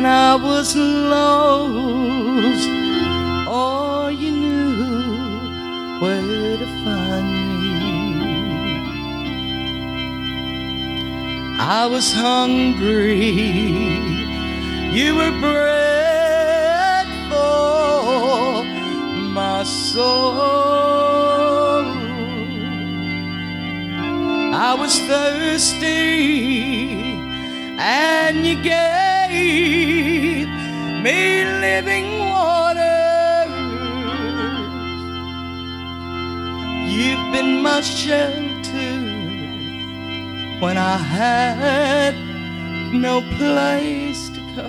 when I was lost. Oh, you knew where to find me. I was hungry, you were bread for my soul. I was thirsty, and you gave me living water. You've been my shelter when I had no place to go.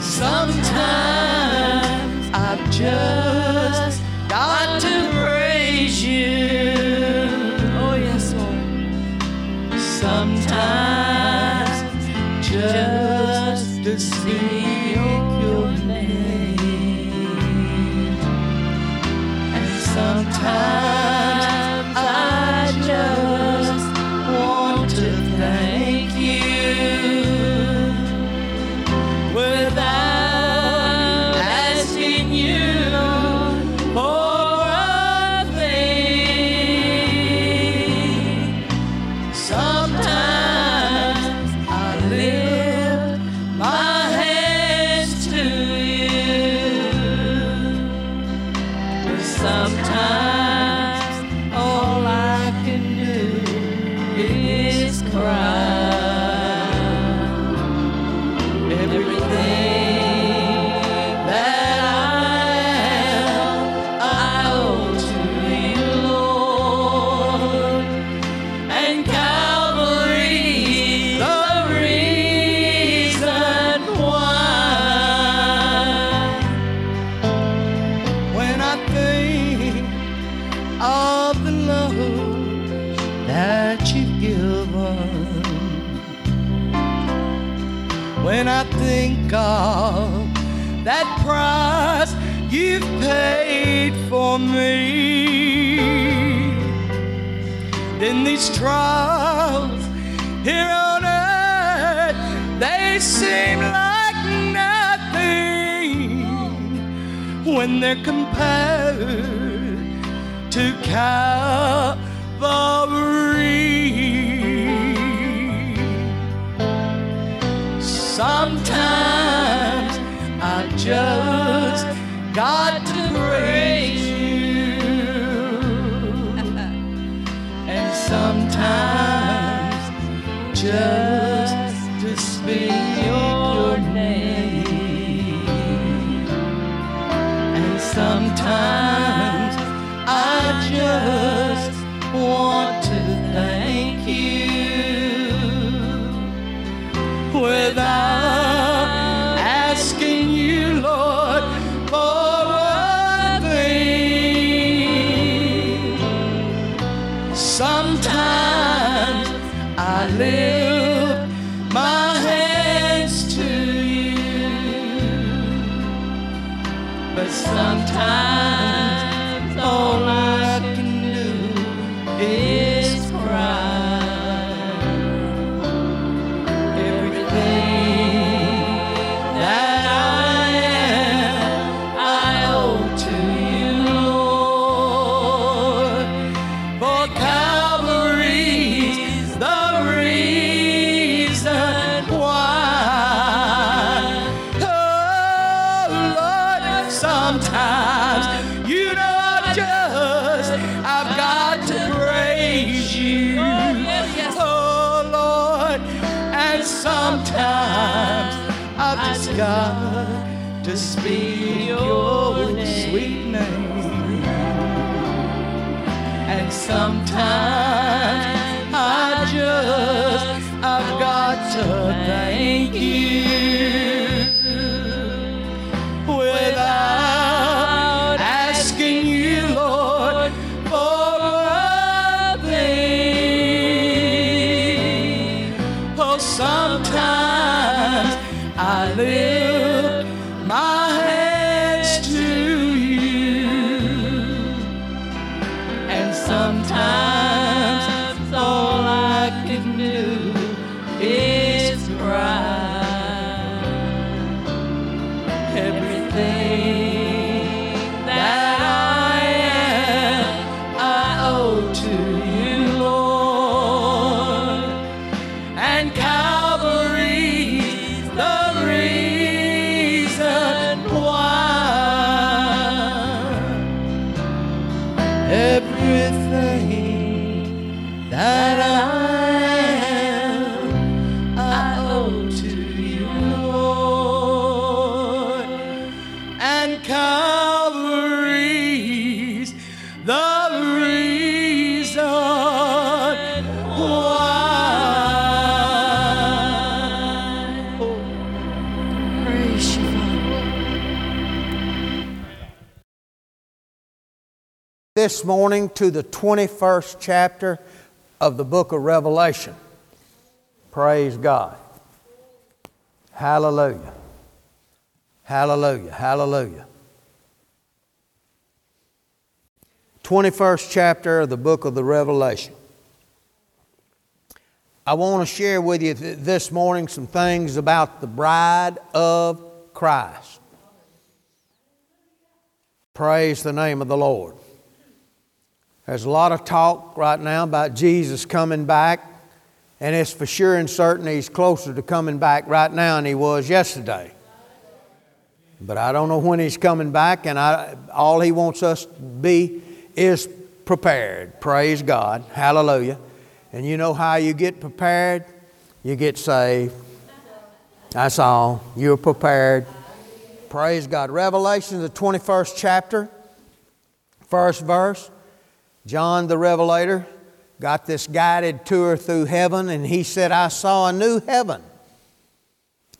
Sometimes I've just God, that price you've paid for me. in these trials here on earth, they seem like nothing when they're compared to Calvary. Sometimes I just got to praise you. and sometimes just morning to the 21st chapter of the book of Revelation. Praise God. Hallelujah. Hallelujah. Hallelujah. 21st chapter of the book of the Revelation. I want to share with you th- this morning some things about the bride of Christ. Praise the name of the Lord. There's a lot of talk right now about Jesus coming back, and it's for sure and certain he's closer to coming back right now than he was yesterday. But I don't know when he's coming back, and I, all he wants us to be is prepared. Praise God. Hallelujah. And you know how you get prepared? You get saved. That's all. You're prepared. Praise God. Revelation, the 21st chapter, first verse. John the Revelator got this guided tour through heaven, and he said, I saw a new heaven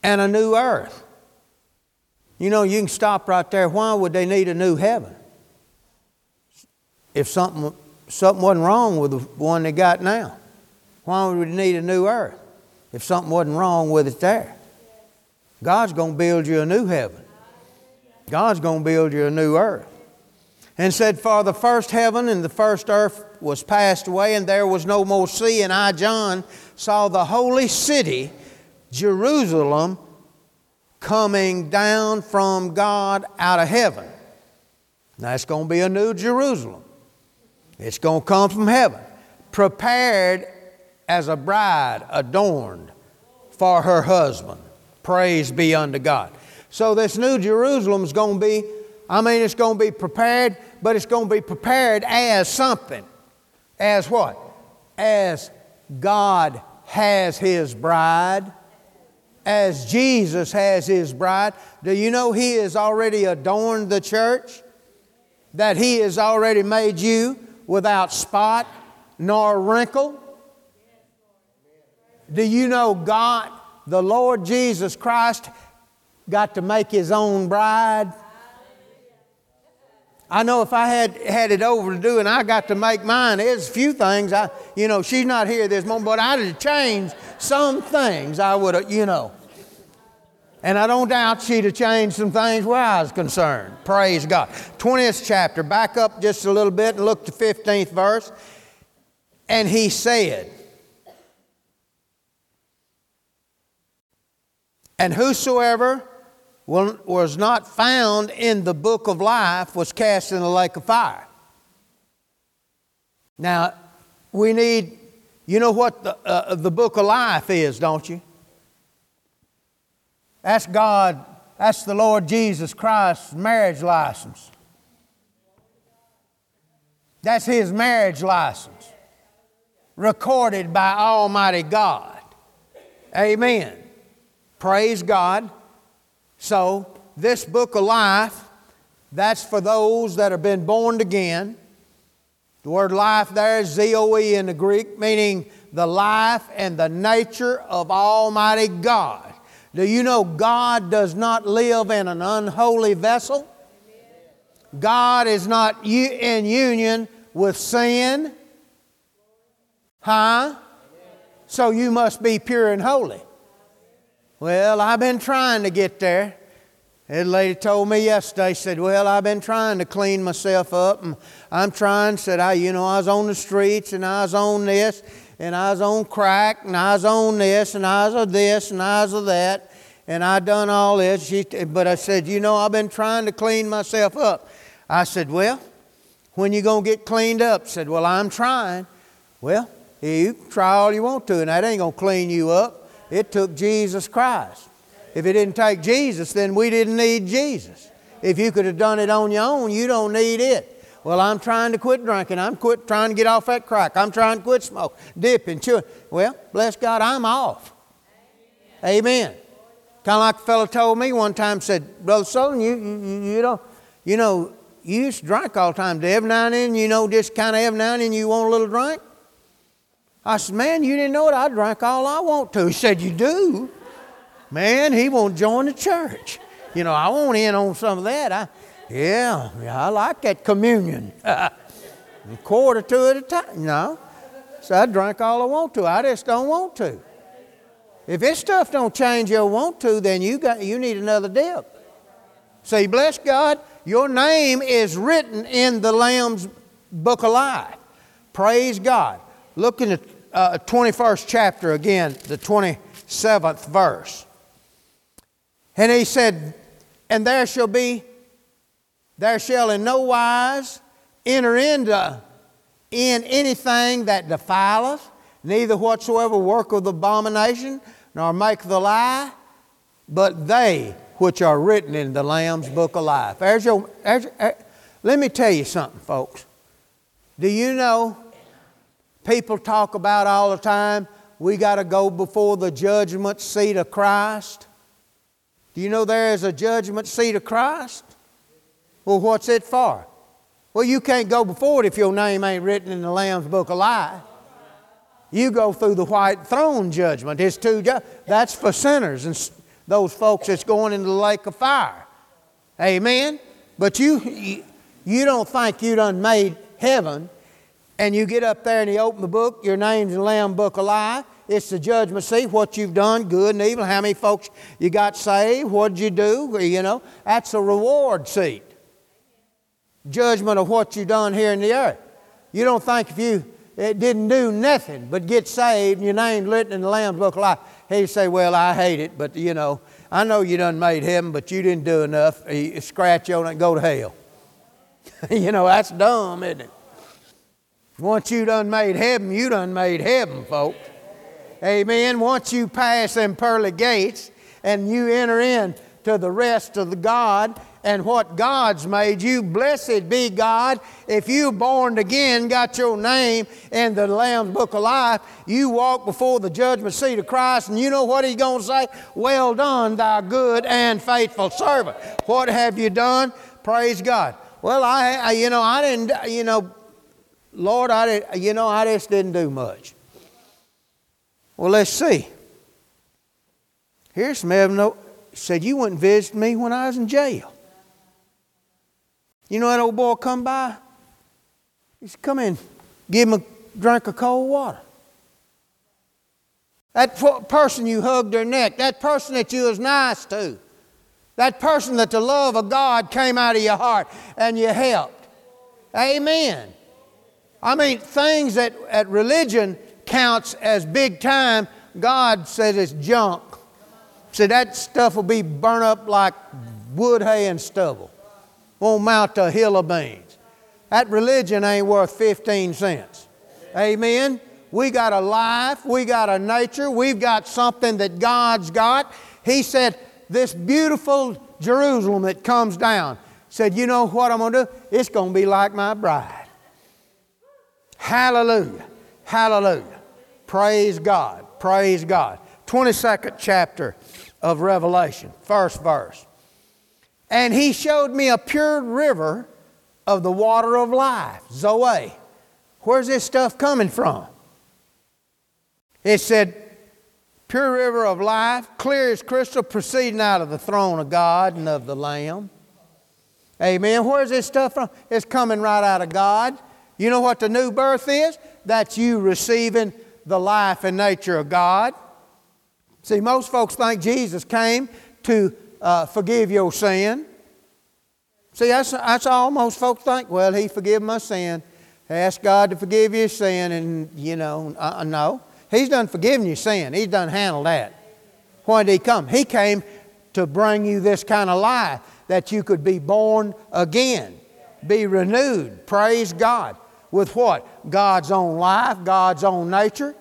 and a new earth. You know, you can stop right there. Why would they need a new heaven? If something, something wasn't wrong with the one they got now, why would we need a new earth? If something wasn't wrong with it there. God's going to build you a new heaven. God's going to build you a new earth and said, For the first heaven and the first earth was passed away, and there was no more sea. And I, John, saw the holy city, Jerusalem, coming down from God out of heaven. Now it's going to be a new Jerusalem. It's going to come from heaven, prepared as a bride adorned for her husband. Praise be unto God. So this new Jerusalem is going to be, I mean, it's going to be prepared, but it's going to be prepared as something. As what? As God has His bride, as Jesus has His bride. Do you know He has already adorned the church? That He has already made you without spot nor wrinkle? Do you know God, the Lord Jesus Christ, got to make His own bride? I know if I had had it over to do and I got to make mine, there's a few things I, you know, she's not here this moment, but I'd have changed some things. I would have, you know. And I don't doubt she'd have changed some things where I was concerned. Praise God. 20th chapter, back up just a little bit and look to 15th verse. And he said, And whosoever was not found in the book of life was cast in the lake of fire. Now, we need, you know what the, uh, the book of life is, don't you? That's God, that's the Lord Jesus Christ's marriage license. That's His marriage license, recorded by Almighty God. Amen. Praise God. So, this book of life, that's for those that have been born again. The word life there is Zoe in the Greek, meaning the life and the nature of Almighty God. Do you know God does not live in an unholy vessel? God is not in union with sin. Huh? So you must be pure and holy. Well, I've been trying to get there. That lady told me yesterday, said, Well, I've been trying to clean myself up, and I'm trying, said, I, you know, I was on the streets, and I was on this, and I was on crack, and I was on this, and I was of this, and I was of that, and I done all this. She, but I said, You know, I've been trying to clean myself up. I said, Well, when you going to get cleaned up? Said, Well, I'm trying. Well, you try all you want to, and that ain't going to clean you up. It took Jesus Christ. If it didn't take Jesus, then we didn't need Jesus. If you could have done it on your own, you don't need it. Well, I'm trying to quit drinking. I'm quit trying to get off that crack. I'm trying to quit smoking, dipping, chewing. Well, bless God, I'm off. Amen. Kind of like a fellow told me one time, said, Brother Sutherlin, you, you, you know, you know, you used to drink all the time. Every now and then, you know, just kind of every now and then you want a little drink. I said, Man, you didn't know it. I drink all I want to. He said, You do? Man, he won't join the church. You know, I want in on some of that. I, yeah, I like that communion. a quarter to at a time. No. So I drink all I want to. I just don't want to. If this stuff don't change your want to, then you got you need another dip. Say, bless God, your name is written in the Lamb's book of life. Praise God. Look in the uh, 21st chapter again, the 27th verse. And he said, And there shall be, there shall in no wise enter into in anything that defileth, neither whatsoever work of the abomination, nor make the lie, but they which are written in the Lamb's book of life. There's your, there's, there, let me tell you something, folks. Do you know people talk about all the time, we got to go before the judgment seat of Christ? Do you know there is a judgment seat of Christ? Well, what's it for? Well, you can't go before it if your name ain't written in the Lamb's Book of Life. You go through the white throne judgment. It's two ju- that's for sinners and those folks that's going into the lake of fire. Amen. But you you don't think you done made heaven and you get up there and you open the book, your name's in the Lamb Book of Life. It's the judgment seat, what you've done, good and evil, how many folks you got saved, what did you do, you know. That's a reward seat. Judgment of what you've done here in the earth. You don't think if you it didn't do nothing but get saved and your name written in the Lamb's Book of Life, he'd say, Well, I hate it, but you know, I know you done made heaven, but you didn't do enough. You scratch on it and go to hell. you know, that's dumb, isn't it? Once you done made heaven, you done made heaven, folks. Amen. Once you pass them pearly gates and you enter in to the rest of the God and what God's made you, blessed be God. If you born again, got your name in the Lamb's Book of Life, you walk before the judgment seat of Christ, and you know what He's going to say? Well done, thou good and faithful servant. What have you done? Praise God. Well, I, I you know, I didn't, you know, Lord, I did, you know, I just didn't do much. Well, let's see. Here's some evidence. Said you wouldn't visit me when I was in jail. You know that old boy come by? He said, Come in, give him a drink of cold water. That person you hugged their neck, that person that you was nice to, that person that the love of God came out of your heart and you helped. Amen. I mean, things that at religion counts as big time, God says it's junk. So that stuff will be burnt up like wood, hay, and stubble. Won't mount a hill of beans. That religion ain't worth 15 cents. Amen. We got a life, we got a nature, we've got something that God's got. He said, This beautiful Jerusalem that comes down, said, You know what I'm going to do? It's going to be like my bride. Hallelujah. Hallelujah. Praise God. Praise God. 22nd chapter of Revelation, first verse. And he showed me a pure river of the water of life, Zoe. Where's this stuff coming from? It said, pure river of life, clear as crystal, proceeding out of the throne of God and of the Lamb. Amen. Where's this stuff from? It's coming right out of God. You know what the new birth is? That's you receiving the life and nature of God. See, most folks think Jesus came to uh, forgive your sin. See, that's, that's all most folks think. Well, He forgive my sin. Ask God to forgive your sin, and you know, uh, no. He's done forgiven your sin. He's done handled that. Why did He come? He came to bring you this kind of life that you could be born again, be renewed. Praise God. With what? God's own life, God's own nature.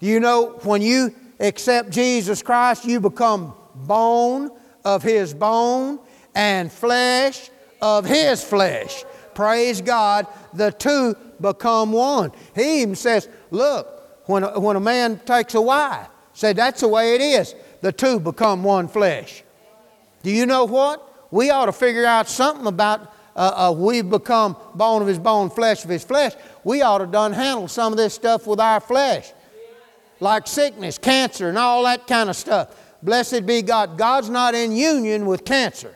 Do you know when you accept Jesus Christ, you become bone of His bone and flesh of His flesh. Praise God. The two become one. He even says, look, when a, when a man takes a wife, say that's the way it is. The two become one flesh. Do you know what? We ought to figure out something about uh, uh, we've become bone of his bone, flesh of his flesh. We ought to done handle some of this stuff with our flesh, like sickness, cancer, and all that kind of stuff. Blessed be God. God's not in union with cancer.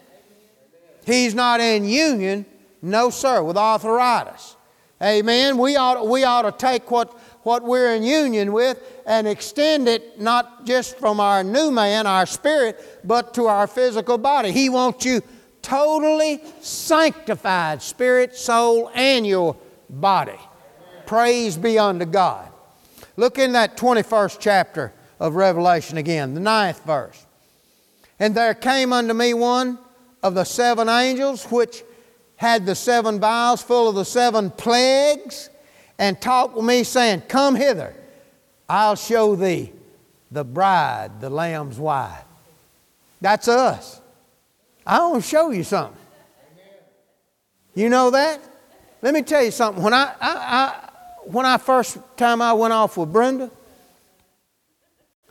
He's not in union, no sir, with arthritis. Amen. We ought, we ought to take what, what we're in union with and extend it not just from our new man, our spirit, but to our physical body. He wants you totally sanctified, spirit, soul, and your body. Praise be unto God. Look in that 21st chapter of Revelation again, the ninth verse. And there came unto me one of the seven angels which had the seven vials full of the seven plagues and talked with me, saying, Come hither, I'll show thee the bride, the Lamb's wife. That's us. I want to show you something. You know that? Let me tell you something. When I, I, I when I first time I went off with Brenda,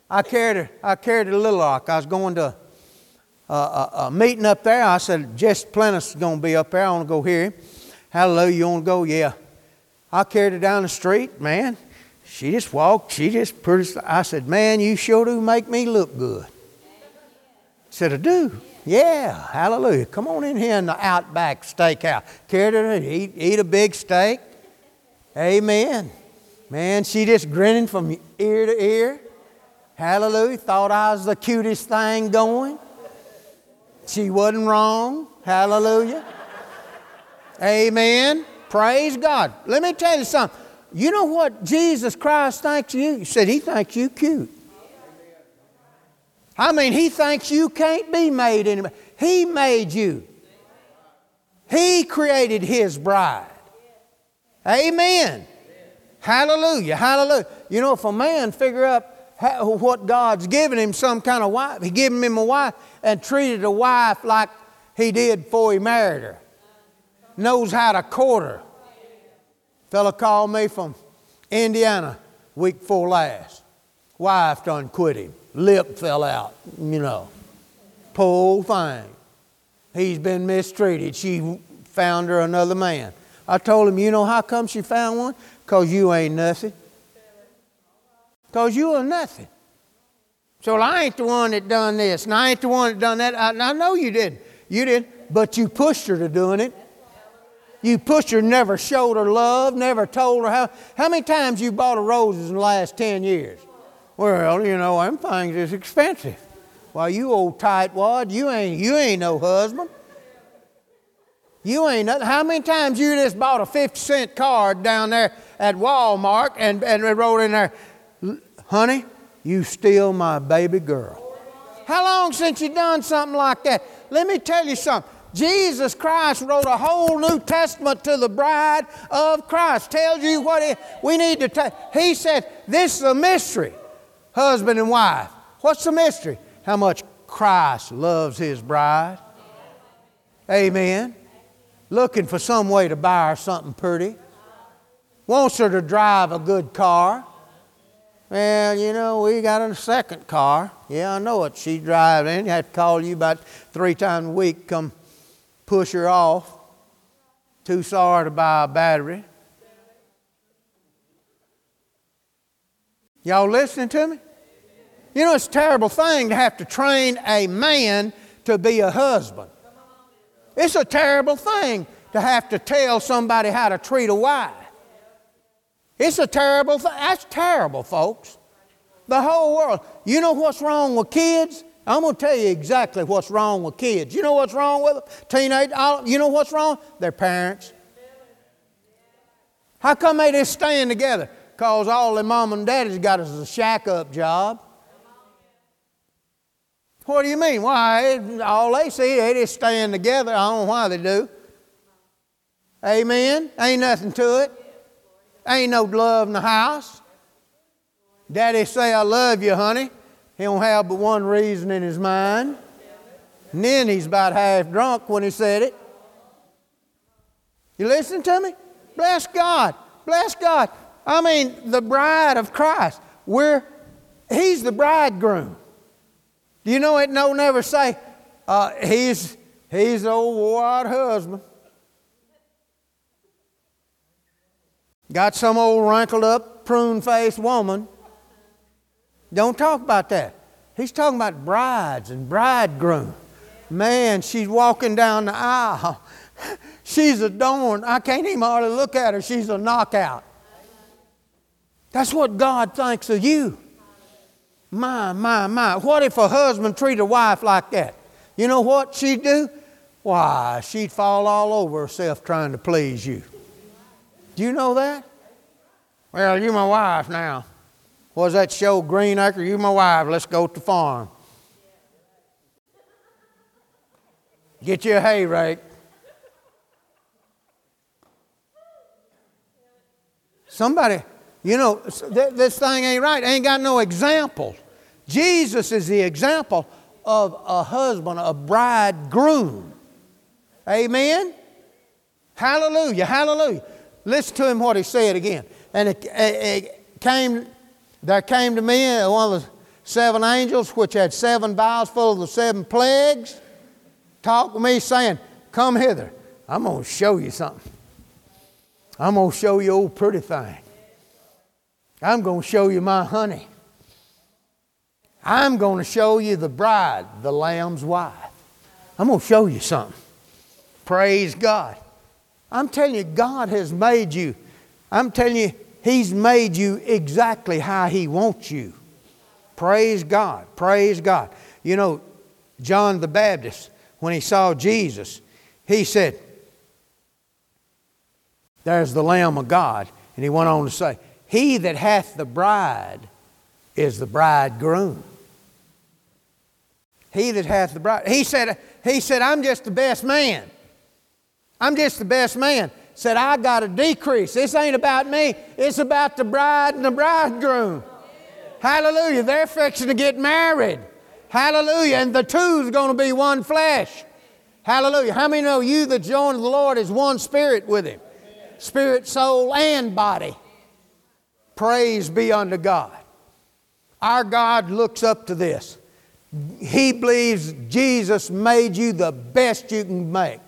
I carried her, I carried her to Little Rock. I was going to a, a, a meeting up there. I said, Jesse Duplantis is going to be up there. I want to go hear him. Hallelujah, you want to go? Yeah. I carried her down the street, man. She just walked. She just pretty. I said, man, you sure do make me look good. Said, I do. Yeah, hallelujah. Come on in here in the Outback Steakhouse. Her to eat, eat a big steak. Amen. Man, she just grinning from ear to ear. Hallelujah. Thought I was the cutest thing going. She wasn't wrong. Hallelujah. Amen. Praise God. Let me tell you something. You know what Jesus Christ thinks you? He said he thinks you cute. I mean, he thinks you can't be made anymore. He made you. He created his bride. Amen. Hallelujah. Hallelujah. You know, if a man figure up what God's given him some kind of wife. He given him a wife and treated a wife like he did before he married her. Knows how to court her. Fella called me from Indiana week before last. Wife done quit him. Lip fell out, you know. Poor thing. He's been mistreated. She found her another man. I told him, you know how come she found one? Because you ain't nothing. Because you are nothing. So well, I ain't the one that done this, and I ain't the one that done that. I, I know you didn't. You did, but you pushed her to doing it. You pushed her, never showed her love, never told her how. How many times you bought her roses in the last 10 years? Well, you know, them things is expensive. Why, you old tightwad, you ain't, you ain't no husband. You ain't nothing. How many times you just bought a 50 cent card down there at Walmart and, and wrote in there, honey, you still my baby girl. How long since you done something like that? Let me tell you something. Jesus Christ wrote a whole New Testament to the bride of Christ. Tells you what it, we need to take. He said, This is a mystery, husband and wife. What's the mystery? How much Christ loves his bride. Amen. Looking for some way to buy her something pretty. Wants her to drive a good car. Well, you know, we got a second car. Yeah, I know it. She drives in. You have to call you about three times a week, come push her off. Too sorry to buy a battery. Y'all listening to me? You know, it's a terrible thing to have to train a man to be a husband. It's a terrible thing to have to tell somebody how to treat a wife. It's a terrible thing. That's terrible, folks. The whole world. You know what's wrong with kids? I'm going to tell you exactly what's wrong with kids. You know what's wrong with them? Teenage, you know what's wrong? Their parents. How come they just staying together? Because all their mom and daddy's got is a shack up job. What do you mean? Why? All they see, they just staying together. I don't know why they do. Amen? Ain't nothing to it. Ain't no love in the house. Daddy say, I love you, honey. He don't have but one reason in his mind. And then he's about half drunk when he said it. You listen to me? Bless God. Bless God. I mean, the bride of Christ. We're, he's the bridegroom. Do you know it no never say, uh, he's, he's the old wore husband. Got some old wrinkled up, prune faced woman. Don't talk about that. He's talking about brides and bridegroom. Man, she's walking down the aisle. She's adorned. I can't even hardly look at her. She's a knockout. That's what God thinks of you. My, my, my. What if a husband treated a wife like that? You know what she'd do? Why, she'd fall all over herself trying to please you. Do you know that? Well, you my wife now. Was that show Green Acre? You my wife. Let's go to the farm. Get you a hay rake. Somebody, you know, this thing ain't right. Ain't got no example. Jesus is the example of a husband, a bridegroom. Amen? Hallelujah, hallelujah. Listen to him what he said again. And it, it came, there came to me uh, one of the seven angels which had seven vials full of the seven plagues, talked with me saying, Come hither. I'm going to show you something. I'm going to show you old pretty thing. I'm going to show you my honey. I'm going to show you the bride, the Lamb's wife. I'm going to show you something. Praise God. I'm telling you, God has made you. I'm telling you, He's made you exactly how He wants you. Praise God. Praise God. You know, John the Baptist, when he saw Jesus, he said, there's the Lamb of God. And he went on to say, He that hath the bride is the bridegroom. He that hath the bride. He said, he said, I'm just the best man. I'm just the best man. Said, I got to decrease. This ain't about me. It's about the bride and the bridegroom. Hallelujah. They're fixing to get married. Hallelujah. And the two's going to be one flesh. Hallelujah. How many know you that join the Lord is one spirit with Him? spirit, soul, and body. Praise be unto God. Our God looks up to this. He believes Jesus made you the best you can make.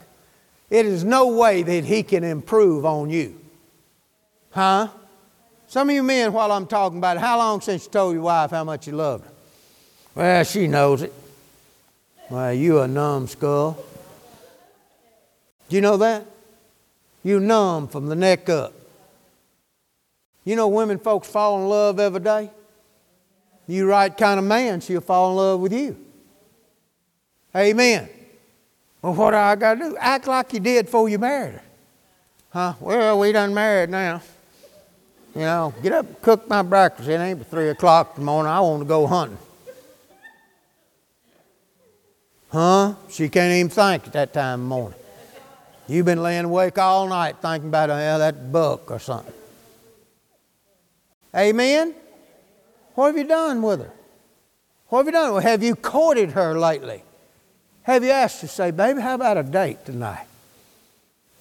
It is no way that He can improve on you. Huh? Some of you men, while I'm talking about it, how long since you told your wife how much you loved her? Well, she knows it. Well, you a numbskull. Do you know that? You numb from the neck up. You know, women folks fall in love every day. You right kind of man, she'll fall in love with you. Amen. Well, what do I got to do? Act like you did before you married her. Huh? Well, we done married now. You know, get up and cook my breakfast. It ain't but 3 o'clock in the morning. I want to go hunting. Huh? She can't even think at that time of morning. You've been laying awake all night thinking about uh, that book or something. Amen? What have you done with her? What have you done? Well, have you courted her lately? Have you asked her, say, baby, how about a date tonight?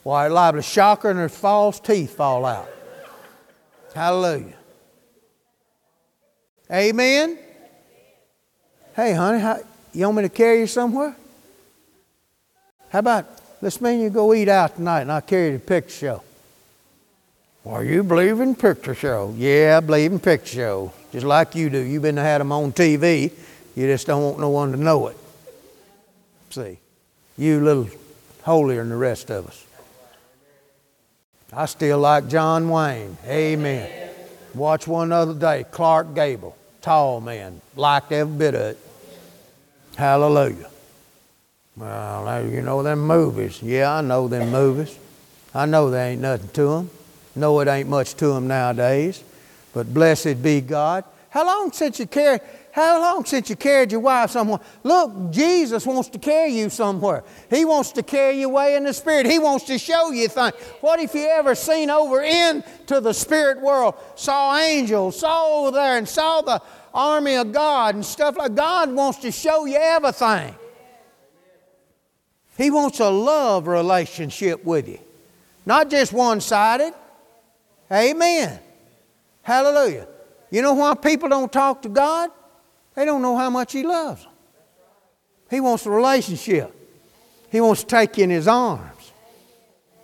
Why, well, liable to shock her and her false teeth fall out. Hallelujah. Amen? Hey, honey, how, you want me to carry you somewhere? How about Let's mean you go eat out tonight and I'll carry you to the picture show. Well, you believe in picture show? Yeah, I believe in picture show. Just like you do. You've been had them on TV. You just don't want no one to know it. See, you little holier than the rest of us. I still like John Wayne. Amen. Watch one other day, Clark Gable, tall man, liked every bit of it. Hallelujah. Well, you know them movies. Yeah, I know them movies. I know there ain't nothing to them. No, it ain't much to them nowadays. But blessed be God. How long since you carried? How long since you carried your wife somewhere? Look, Jesus wants to carry you somewhere. He wants to carry you away in the spirit. He wants to show you things. What if you ever seen over into the spirit world, saw angels, saw over there, and saw the army of God and stuff like God wants to show you everything. He wants a love relationship with you. not just one sided. Amen. Hallelujah. You know why people don't talk to God? They don't know how much He loves them. He wants a relationship. He wants to take you in His arms.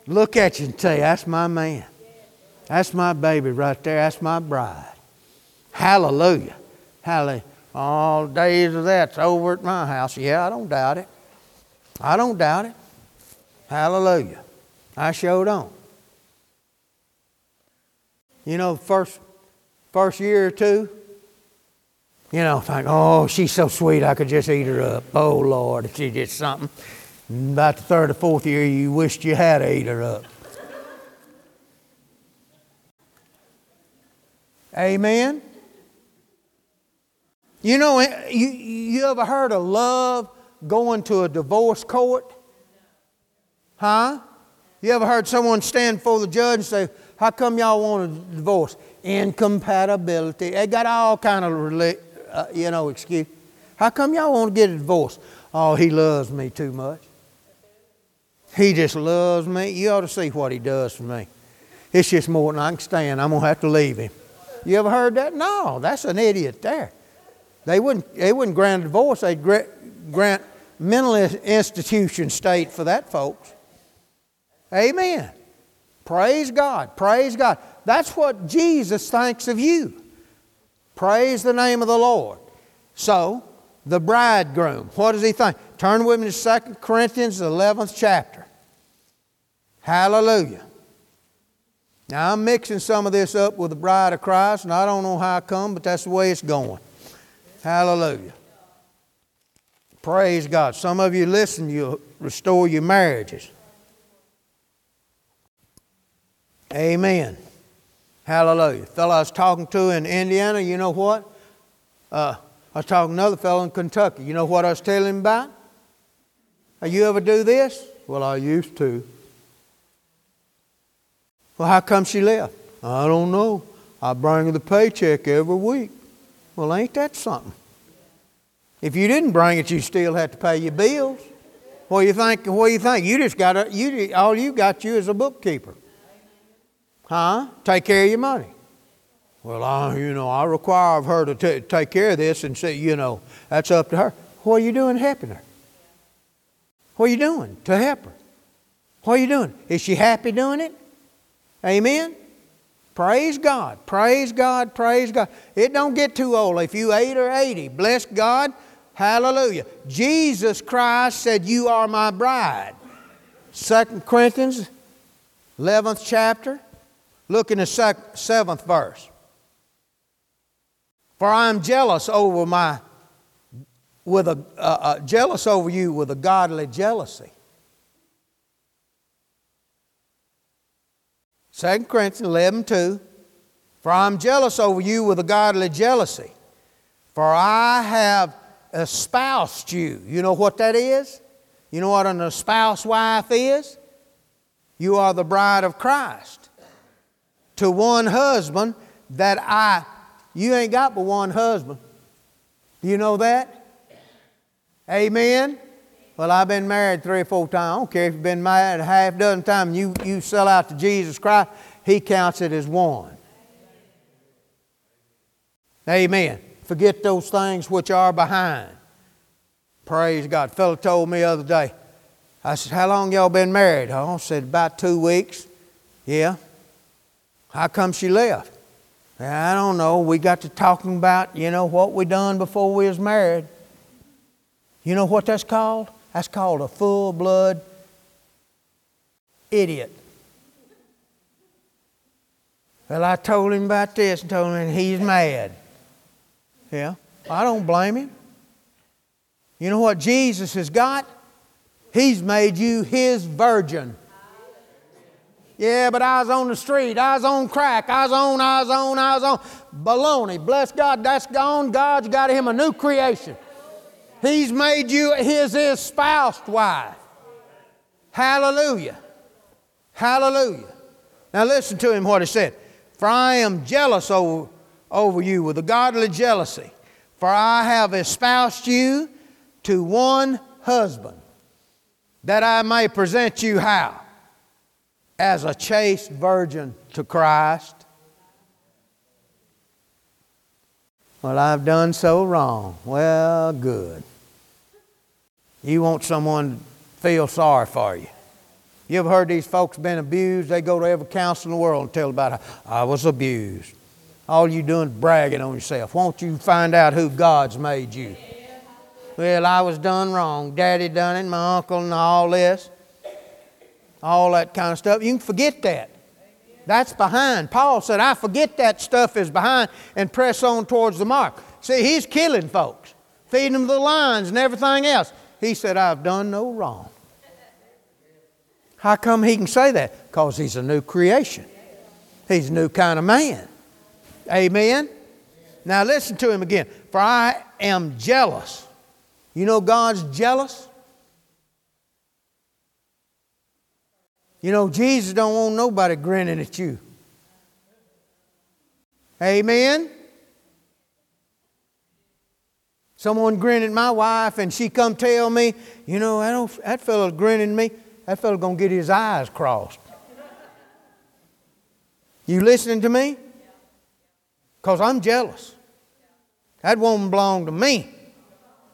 Look at you and say, That's my man. That's my baby right there. That's my bride. Hallelujah. Hallelujah. All days of that's over at my house. Yeah, I don't doubt it. I don't doubt it. Hallelujah. I sure don't. You know, first first year or two, you know, think, oh, she's so sweet, I could just eat her up. Oh Lord, if she did something. About the third or fourth year, you wished you had ate her up. Amen. You know, eh, you, you ever heard of love going to a divorce court? Huh? You ever heard someone stand before the judge and say, "How come y'all want a divorce?" Incompatibility. They got all kind of uh, you know excuse. How come y'all want to get a divorce? Oh, he loves me too much. He just loves me. You ought to see what he does for me. It's just more than I can stand. I'm gonna have to leave him. You ever heard that? No, that's an idiot there. They wouldn't, they wouldn't grant a divorce, they'd grant mental institution state for that, folks. Amen. Praise God. Praise God. That's what Jesus thinks of you. Praise the name of the Lord. So, the bridegroom, what does he think? Turn with me to 2 Corinthians, the 11th chapter. Hallelujah. Now, I'm mixing some of this up with the bride of Christ, and I don't know how I come, but that's the way it's going. Hallelujah. Praise God. Some of you listen, you'll restore your marriages. Amen. Hallelujah. The fellow I was talking to in Indiana, you know what? Uh, I was talking to another fellow in Kentucky. You know what I was telling him about? You ever do this? Well, I used to. Well, how come she left? I don't know. I bring her the paycheck every week. Well, ain't that something? If you didn't bring it, you still had to pay your bills. What do you think? What do you think? You just got a, you all you got you is a bookkeeper. Huh? Take care of your money. Well, I, you know, I require of her to t- take care of this and say, you know, that's up to her. What are you doing helping her? What are you doing to help her? What are you doing? Is she happy doing it? Amen? Praise God. Praise God. Praise God. It don't get too old. If you 8 or 80, bless God. Hallelujah. Jesus Christ said, You are my bride. 2 Corinthians, 11th chapter. Look in the seventh verse. For I am jealous over my, with a uh, uh, jealous over you with a godly jealousy. 2 Corinthians 11 2. For I am jealous over you with a godly jealousy. For I have espoused you. You know what that is? You know what an espoused wife is? You are the bride of Christ to one husband that I, you ain't got but one husband. Do you know that? Amen? Well, I've been married three or four times. I don't care if you've been married a half dozen times. You, you sell out to Jesus Christ, He counts it as one. Amen. Forget those things which are behind. Praise God. Fellow told me the other day, I said, How long y'all been married? I said, About two weeks. Yeah. How come she left? I don't know. We got to talking about, you know, what we done before we was married. You know what that's called? That's called a full blood idiot. Well, I told him about this and told him he's mad. Yeah, I don't blame him. You know what Jesus has got? He's made you his virgin. Yeah, but I was on the street. I was on crack. I was on, I was on, I was on. Baloney. Bless God, that's gone. God's got him a new creation. He's made you his espoused wife. Hallelujah. Hallelujah. Now listen to him what he said. For I am jealous over, over you with a godly jealousy. For I have espoused you to one husband, that I may present you how? As a chaste virgin to Christ. Well, I've done so wrong. Well, good. You want someone to feel sorry for you. You ever heard these folks been abused? They go to every council in the world and tell about how I was abused. All you doing is bragging on yourself. Won't you find out who God's made you? Well, I was done wrong. Daddy done it, my uncle, and all this. All that kind of stuff. You can forget that. That's behind. Paul said, I forget that stuff is behind and press on towards the mark. See, he's killing folks, feeding them the lions and everything else. He said, I've done no wrong. How come he can say that? Because he's a new creation. He's a new kind of man. Amen? Now listen to him again. For I am jealous. You know God's jealous? You know, Jesus don't want nobody grinning at you. Amen? Someone grinning at my wife and she come tell me, you know, I don't, that grinning at me. That fellow's going to get his eyes crossed. You listening to me? Because I'm jealous. That woman belong to me.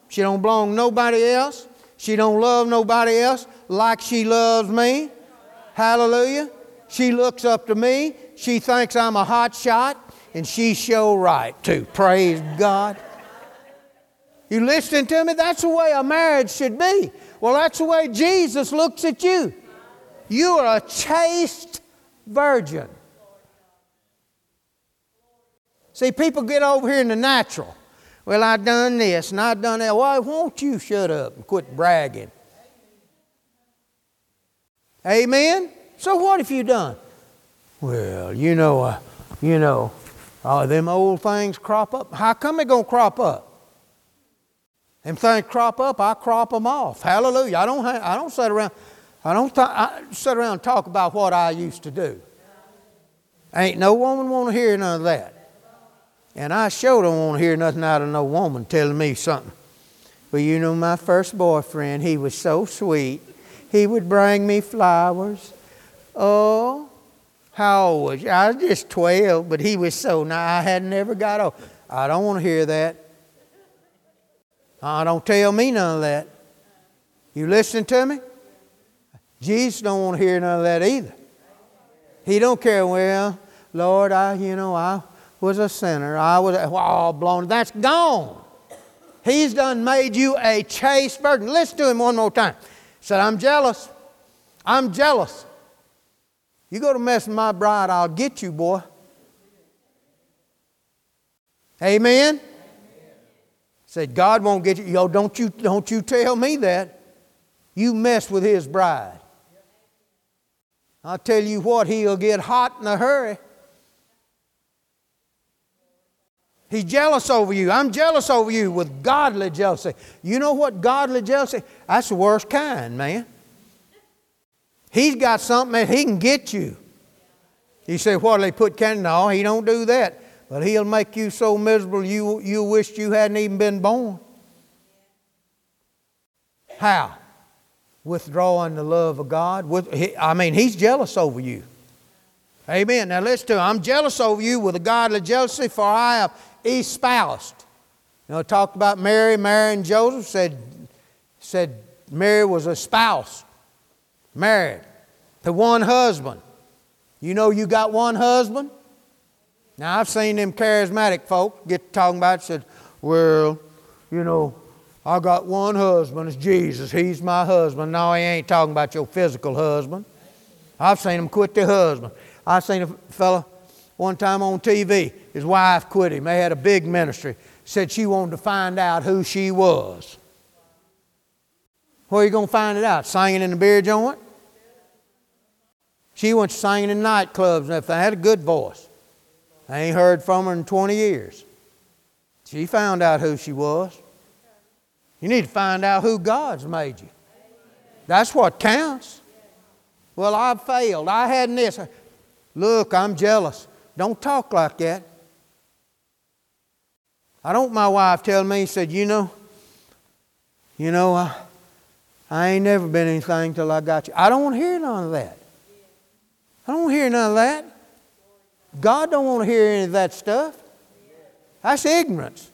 She don't belong to nobody else. She don't love nobody else like she loves me. Hallelujah. She looks up to me. She thinks I'm a hot shot, and she show right too. Praise God. You listening to me? That's the way a marriage should be. Well, that's the way Jesus looks at you. You are a chaste virgin. See, people get over here in the natural. Well, I done this and I done that. Why won't you shut up and quit bragging? Amen? So what have you done? Well, you know, uh, you know, all them old things crop up. How come they gonna crop up? Them things crop up, I crop them off. Hallelujah. I don't, I don't sit around, I don't th- I sit around and talk about what I used to do. Ain't no woman want to hear none of that. And I sure don't want to hear nothing out of no woman telling me something. Well, you know, my first boyfriend, he was so sweet. He would bring me flowers. Oh, how old was you? I was just 12, but he was so nice. I had never got old. I don't want to hear that. I don't tell me none of that. You listening to me? Jesus don't want to hear none of that either. He don't care. Well, Lord, I, you know, I was a sinner. I was all blown. That's gone. He's done made you a chaste virgin. Listen to him one more time said, I'm jealous. I'm jealous. You go to mess with my bride, I'll get you, boy. Amen? Said, God won't get you. Yo, don't you, don't you tell me that. You mess with his bride. I'll tell you what, he'll get hot in a hurry. He's jealous over you. I'm jealous over you with godly jealousy. You know what godly jealousy? That's the worst kind, man. He's got something that he can get you. You say, what, they put candy? No, he don't do that. But he'll make you so miserable you, you wished you hadn't even been born. How? Withdrawing the love of God. With, I mean, he's jealous over you. Amen. Now listen to him. I'm jealous over you with a godly jealousy, for I have espoused. You know, talked about Mary, Mary and Joseph said, said Mary was a spouse, married to one husband. You know you got one husband? Now I've seen them charismatic folk get talking about it, said, well, you know, I got one husband, it's Jesus. He's my husband. No, he ain't talking about your physical husband. I've seen them quit their husband. I've seen a fella one time on TV. His wife quit him. They had a big ministry. Said she wanted to find out who she was. Where are you going to find it out? Singing in the beer joint? She went singing in nightclubs and everything. Had a good voice. I ain't heard from her in 20 years. She found out who she was. You need to find out who God's made you. That's what counts. Well, I've failed. I hadn't this. Look, I'm jealous. Don't talk like that. I don't my wife tell me, said, you know, you know, I, I ain't never been anything till I got you. I don't want to hear none of that. I don't hear none of that. God don't want to hear any of that stuff. That's ignorance.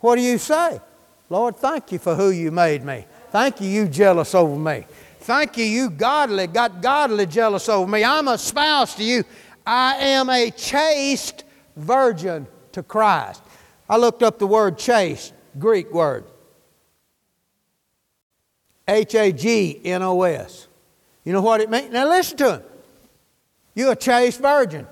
What do you say? Lord, thank you for who you made me. Thank you, you jealous over me. Thank you, you godly, got godly jealous over me. I'm a spouse to you. I am a chaste virgin to Christ. I looked up the word chaste, Greek word. H A G N O S. You know what it means? Now listen to him. You're a chaste virgin.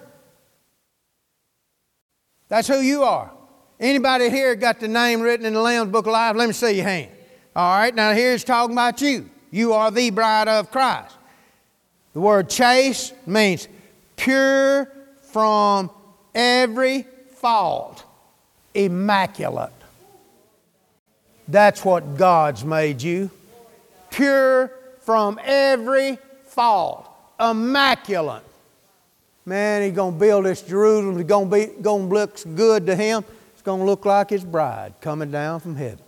That's who you are. Anybody here got the name written in the Lamb's Book of Life? Let me see your hand. All right, now here's talking about you. You are the bride of Christ. The word chaste means pure from every fault, immaculate. That's what God's made you. Pure from every fault, immaculate. Man, he's going to build this Jerusalem. It's going to, be, going to look good to him. It's going to look like his bride coming down from heaven,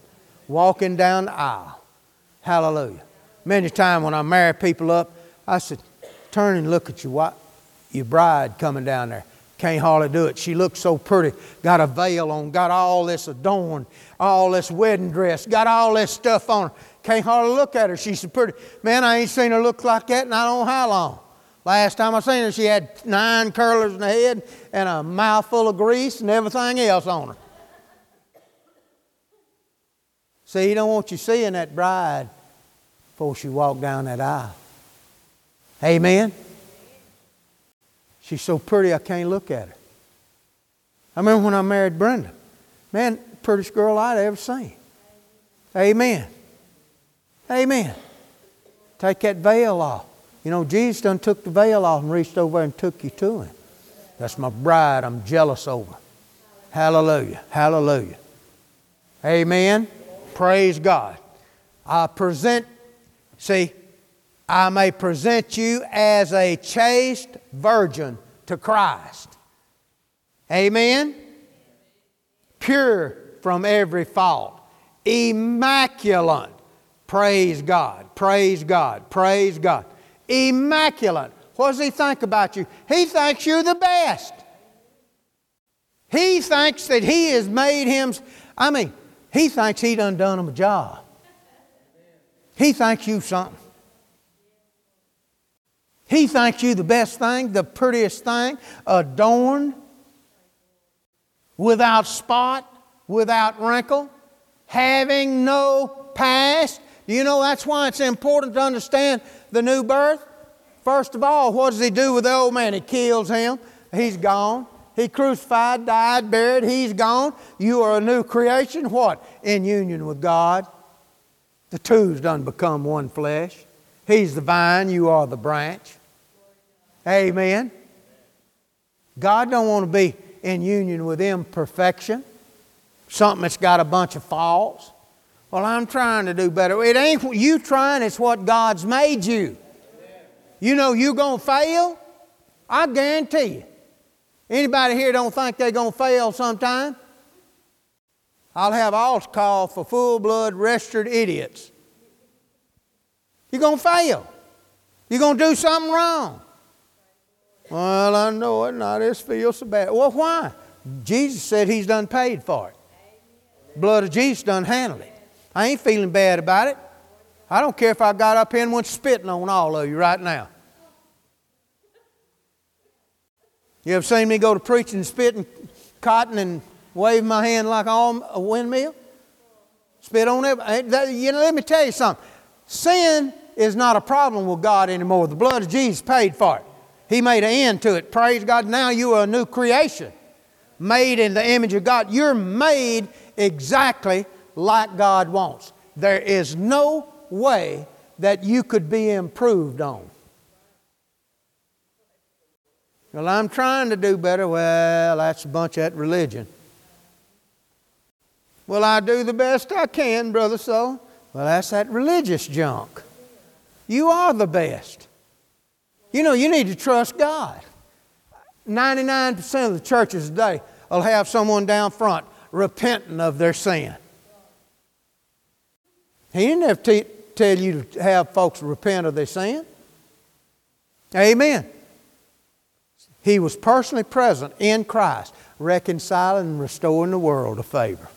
walking down the aisle. Hallelujah. Many times when I marry people up, I said, turn and look at your, wife, your bride coming down there. Can't hardly do it. She looks so pretty. Got a veil on, got all this adorned, all this wedding dress, got all this stuff on her. Can't hardly look at her. She's so pretty. Man, I ain't seen her look like that in I don't know how long. Last time I seen her, she had nine curlers in the head and a mouthful of grease and everything else on her. See, he don't want you seeing that bride before she walk down that aisle. Amen. She's so pretty I can't look at her. I remember when I married Brenda. Man, prettiest girl I'd ever seen. Amen. Amen. Take that veil off. You know, Jesus done took the veil off and reached over and took you to him. That's my bride I'm jealous over. Hallelujah. Hallelujah. Amen. Praise God. I present, see, I may present you as a chaste virgin to Christ. Amen. Pure from every fault. Immaculate. Praise God. Praise God. Praise God immaculate. What does he think about you? He thinks you're the best. He thinks that he has made him, I mean, he thinks he done done him a job. He thinks you something. He thinks you the best thing, the prettiest thing, adorned, without spot, without wrinkle, having no past. You know that's why it's important to understand the new birth? First of all, what does he do with the old man? He kills him. He's gone. He crucified, died, buried. He's gone. You are a new creation. What? In union with God. The two's done become one flesh. He's the vine. You are the branch. Amen. God don't want to be in union with imperfection, something that's got a bunch of faults. Well, I'm trying to do better. It ain't you trying, it's what God's made you. You know you're going to fail? I guarantee you. Anybody here don't think they're going to fail sometime? I'll have altar call for full blood registered idiots. You're going to fail. You're going to do something wrong. Well, I know it, and I just feel so bad. Well, why? Jesus said He's done paid for it. Blood of Jesus done handled it. I ain't feeling bad about it. I don't care if I got up here and went spitting on all of you right now. You ever seen me go to preaching and spitting cotton and wave my hand like a windmill? Spit on it. You know, let me tell you something. Sin is not a problem with God anymore. The blood of Jesus paid for it. He made an end to it. Praise God. Now you are a new creation, made in the image of God. You're made exactly like God wants. There is no way that you could be improved on. Well, I'm trying to do better. Well, that's a bunch of that religion. Well, I do the best I can, brother so. Well, that's that religious junk. You are the best. You know, you need to trust God. 99% of the churches today will have someone down front repenting of their sin. He didn't have to tell you to have folks repent of their sin. Amen. He was personally present in Christ, reconciling and restoring the world to favor.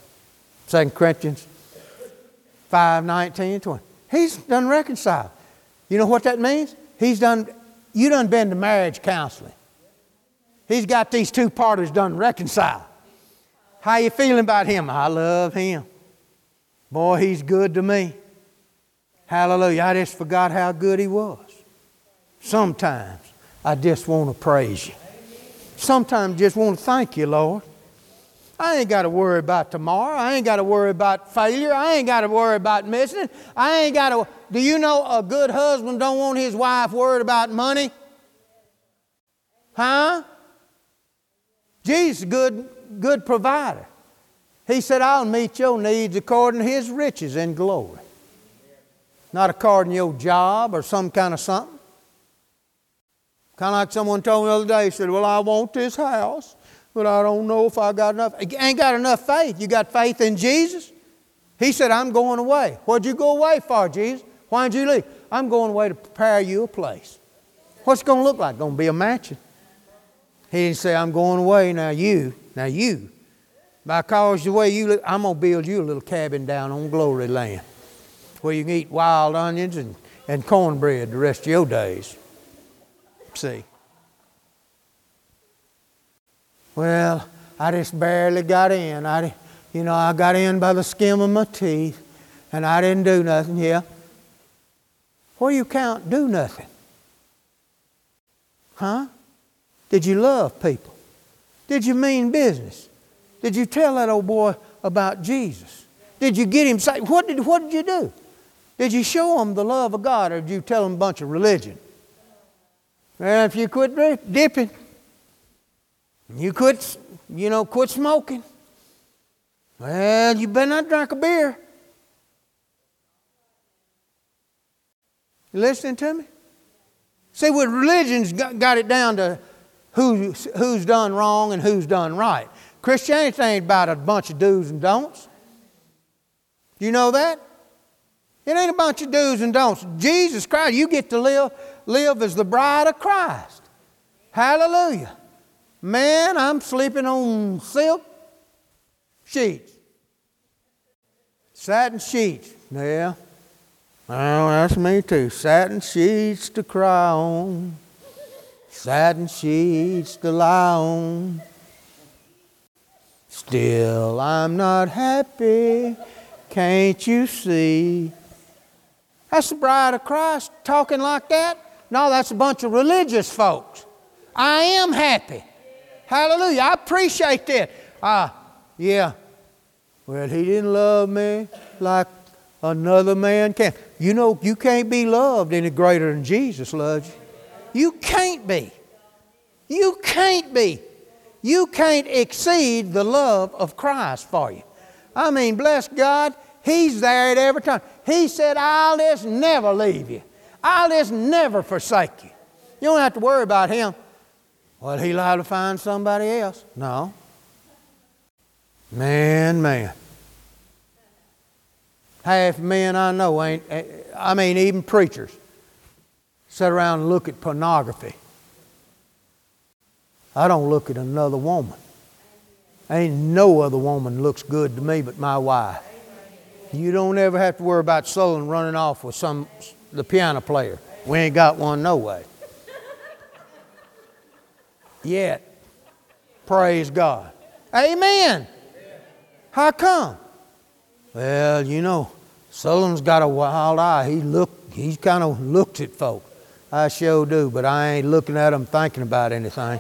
2 Corinthians 5 19 and 20. He's done reconciled. You know what that means? He's done, you done been to marriage counseling. He's got these two parties done reconciled. How you feeling about him? I love him. Boy, he's good to me. Hallelujah. I just forgot how good he was. Sometimes I just want to praise you. Sometimes just want to thank you, Lord. I ain't got to worry about tomorrow. I ain't got to worry about failure. I ain't got to worry about missing. I ain't got to. Do you know a good husband don't want his wife worried about money? Huh? Jesus, good, good provider. He said, I'll meet your needs according to his riches and glory. Not according to your job or some kind of something. Kind of like someone told me the other day, he said, Well, I want this house but I don't know if I got enough. You ain't got enough faith. You got faith in Jesus? He said, I'm going away. What'd you go away for, Jesus? Why'd you leave? I'm going away to prepare you a place. What's it going to look like? Going to be a mansion. He didn't say, I'm going away. Now you, now you, By because the way you look, I'm going to build you a little cabin down on Glory Land where you can eat wild onions and, and cornbread the rest of your days. See? Well, I just barely got in. I, you know, I got in by the skin of my teeth, and I didn't do nothing. Yeah. Do you count do nothing? Huh? Did you love people? Did you mean business? Did you tell that old boy about Jesus? Did you get him saved? What did, what did you do? Did you show him the love of God or did you tell him a bunch of religion? Well, if you quit dipping, you quit, you know, quit smoking. Well, you better not drink a beer. You listening to me? See, with religion's got, it down to who, who's done wrong and who's done right. Christianity ain't about a bunch of do's and don'ts. Do you know that? It ain't a bunch of do's and don'ts. Jesus Christ, you get to live, live as the bride of Christ. Hallelujah. Man, I'm sleeping on silk sheets. Satin sheets. Yeah. Well, that's me too. Satin sheets to cry on. Satin sheets to lie on. Still, I'm not happy. Can't you see? That's the bride of Christ talking like that? No, that's a bunch of religious folks. I am happy. Hallelujah. I appreciate that. Ah, yeah. Well, he didn't love me like another man can. You know, you can't be loved any greater than Jesus loves you. You can't be. You can't be. You can't exceed the love of Christ for you. I mean, bless God, He's there at every time. He said, I'll just never leave you. I'll just never forsake you. You don't have to worry about Him. Well, he allowed to find somebody else? No. Man, man. Half men I know ain't, eh, I mean, even preachers sit around and look at pornography. I don't look at another woman. Ain't no other woman looks good to me but my wife. You don't ever have to worry about Sutherlin running off with some the piano player. We ain't got one no way yet. Praise God. Amen. How come? Well, you know, Sutherlin's got a wild eye. He look, he kind of looks at folk. I sure do, but I ain't looking at them thinking about anything.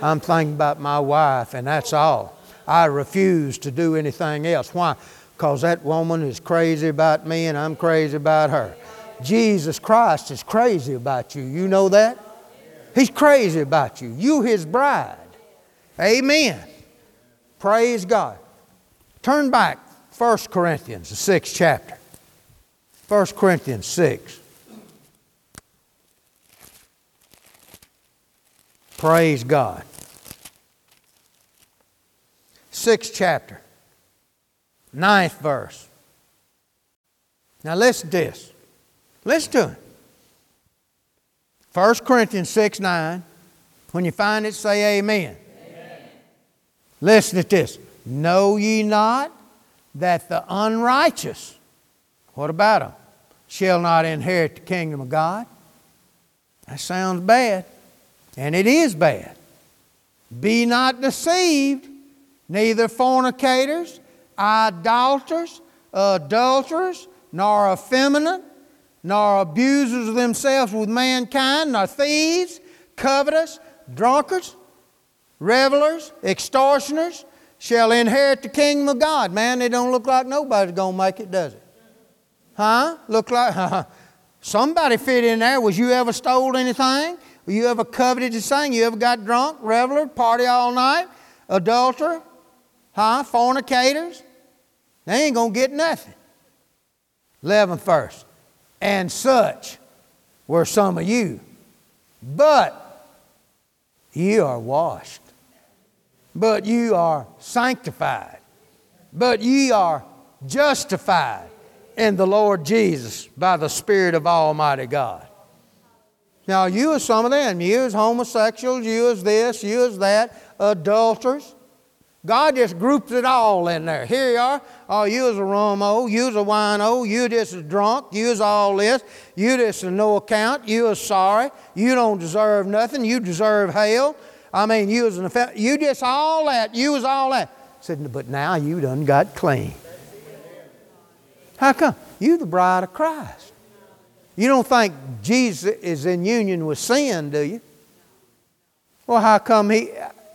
I'm thinking about my wife, and that's all. I refuse to do anything else. Why? Because that woman is crazy about me, and I'm crazy about her. Jesus Christ is crazy about you. You know that? He's crazy about you. You, his bride. Amen. Praise God. Turn back, 1 Corinthians, the sixth chapter. 1 Corinthians 6. Praise God. Sixth chapter, ninth verse. Now listen to this. Listen to it. 1 Corinthians 6 9. When you find it, say amen. amen. Listen to this. Know ye not that the unrighteous, what about them, shall not inherit the kingdom of God? That sounds bad, and it is bad. Be not deceived, neither fornicators, idolaters, adulterers, nor effeminate, nor abusers of themselves with mankind, nor thieves, covetous, drunkards, revelers, extortioners shall inherit the kingdom of God. Man, it don't look like nobody's going to make it, does it? Huh? Look like somebody fit in there. Was you ever stole anything? Were you ever coveted sing? You ever got drunk, reveler, party all night, adulterer, huh? Fornicators? They ain't going to get nothing. 11th verse. And such were some of you. But ye are washed. But you are sanctified. But ye are justified in the Lord Jesus by the Spirit of Almighty God. Now, you are some of them. You as homosexuals, you as this, you as that, adulterers. God just groups it all in there. Here you are. Oh, you is a rumo, you is a wino, you just a drunk, you is all this, you just a no account, you is sorry, you don't deserve nothing, you deserve hell. I mean, you is an you just all that, you is all that. Said, but now you done got clean. How come? You the bride of Christ. You don't think Jesus is in union with sin, do you? Well, how come he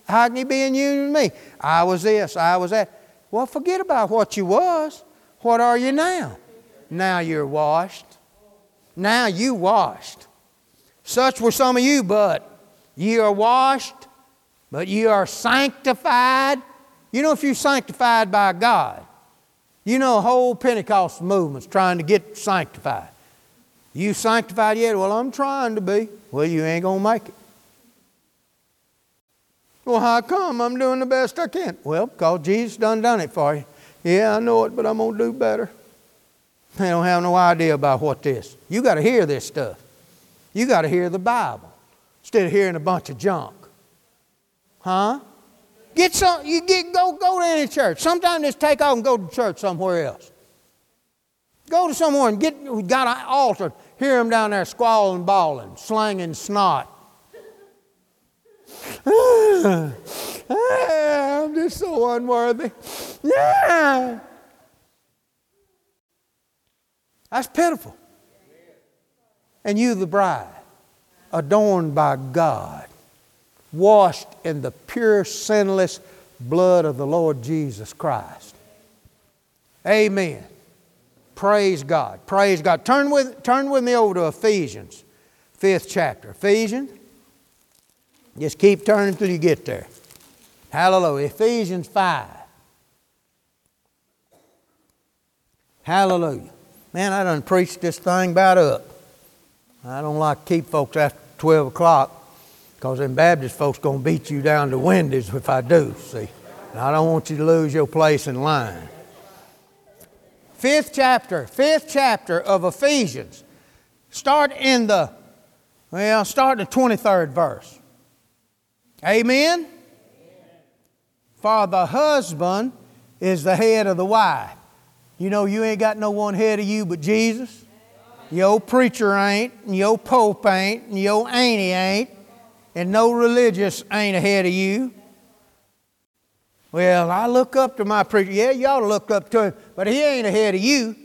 how can he be in union with me? I was this, I was that. Well, forget about what you was. What are you now? Now you're washed. Now you washed. Such were some of you, but ye are washed, but ye are sanctified. You know, if you're sanctified by God, you know, whole Pentecost movement's trying to get sanctified. You sanctified yet? Well, I'm trying to be. Well, you ain't going to make it. Well, how come I'm doing the best I can? Well, because Jesus done done it for you. Yeah, I know it, but I'm going to do better. They don't have no idea about what this. You got to hear this stuff. You got to hear the Bible instead of hearing a bunch of junk. Huh? Get some. You get go go to any church. Sometimes just take off and go to church somewhere else. Go to somewhere and get got an altar. Hear them down there squalling, bawling, slanging snot. Ah, I'm just so unworthy. Yeah. That's pitiful. And you, the bride, adorned by God, washed in the pure, sinless blood of the Lord Jesus Christ. Amen. Praise God. Praise God. Turn with, turn with me over to Ephesians, fifth chapter. Ephesians just keep turning until you get there. Hallelujah. Ephesians 5. Hallelujah. Man, I done preached this thing about up. I don't like to keep folks after 12 o'clock because them Baptist folks going to beat you down to Wendy's if I do, see. And I don't want you to lose your place in line. Fifth chapter, fifth chapter of Ephesians. Start in the, well, start in the 23rd verse. Amen? For the husband is the head of the wife. You know, you ain't got no one head of you but Jesus. Your preacher ain't, and your pope ain't, and your auntie ain't, and no religious ain't ahead of you. Well, I look up to my preacher. Yeah, y'all look up to him, but he ain't ahead of you.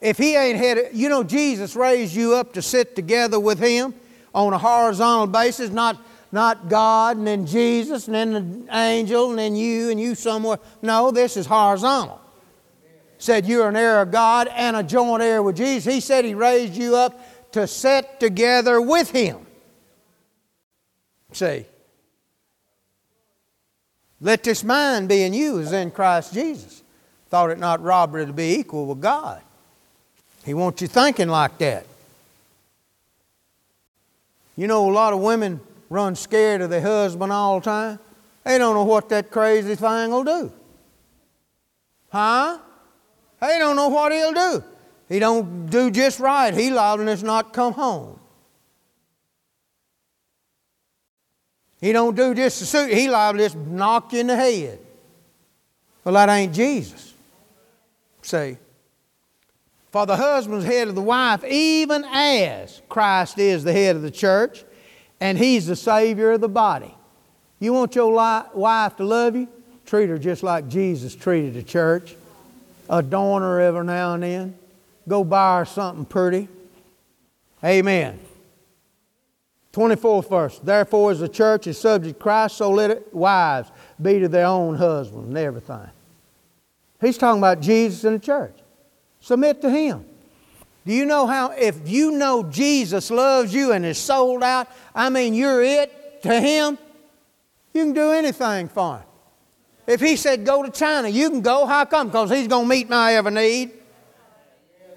If he ain't ahead of, you know, Jesus raised you up to sit together with him on a horizontal basis, not not God and then Jesus and then the angel and then you and you somewhere. No, this is horizontal. Said you're an heir of God and a joint heir with Jesus. He said He raised you up to sit together with Him. See? Let this mind be in you as in Christ Jesus. Thought it not robbery to be equal with God. He wants you thinking like that. You know, a lot of women run scared of their husband all the time, they don't know what that crazy thing will do. Huh? They don't know what he'll do. He don't do just right. He liable to not come home. He don't do to suit. He liable to just knock you in the head. Well, that ain't Jesus. See? For the husband's head of the wife, even as Christ is the head of the church, and he's the Savior of the body. You want your wife to love you? Treat her just like Jesus treated the church. Adorn her every now and then. Go buy her something pretty. Amen. 24th verse. Therefore, as the church is subject to Christ, so let it, wives be to their own husbands and everything. He's talking about Jesus and the church. Submit to Him. Do you know how, if you know Jesus loves you and is sold out, I mean, you're it to Him, you can do anything for Him. If He said go to China, you can go. How come? Because He's going to meet my every need.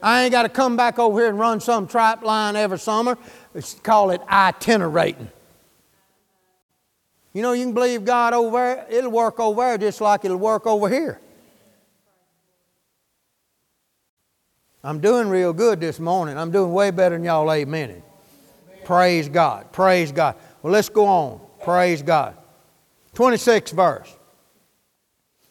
I ain't got to come back over here and run some trap line every summer. Let's call it itinerating. You know, you can believe God over there, it'll work over there just like it'll work over here. I'm doing real good this morning. I'm doing way better than y'all amen. Praise God. Praise God. Well, let's go on. Praise God. 26th verse.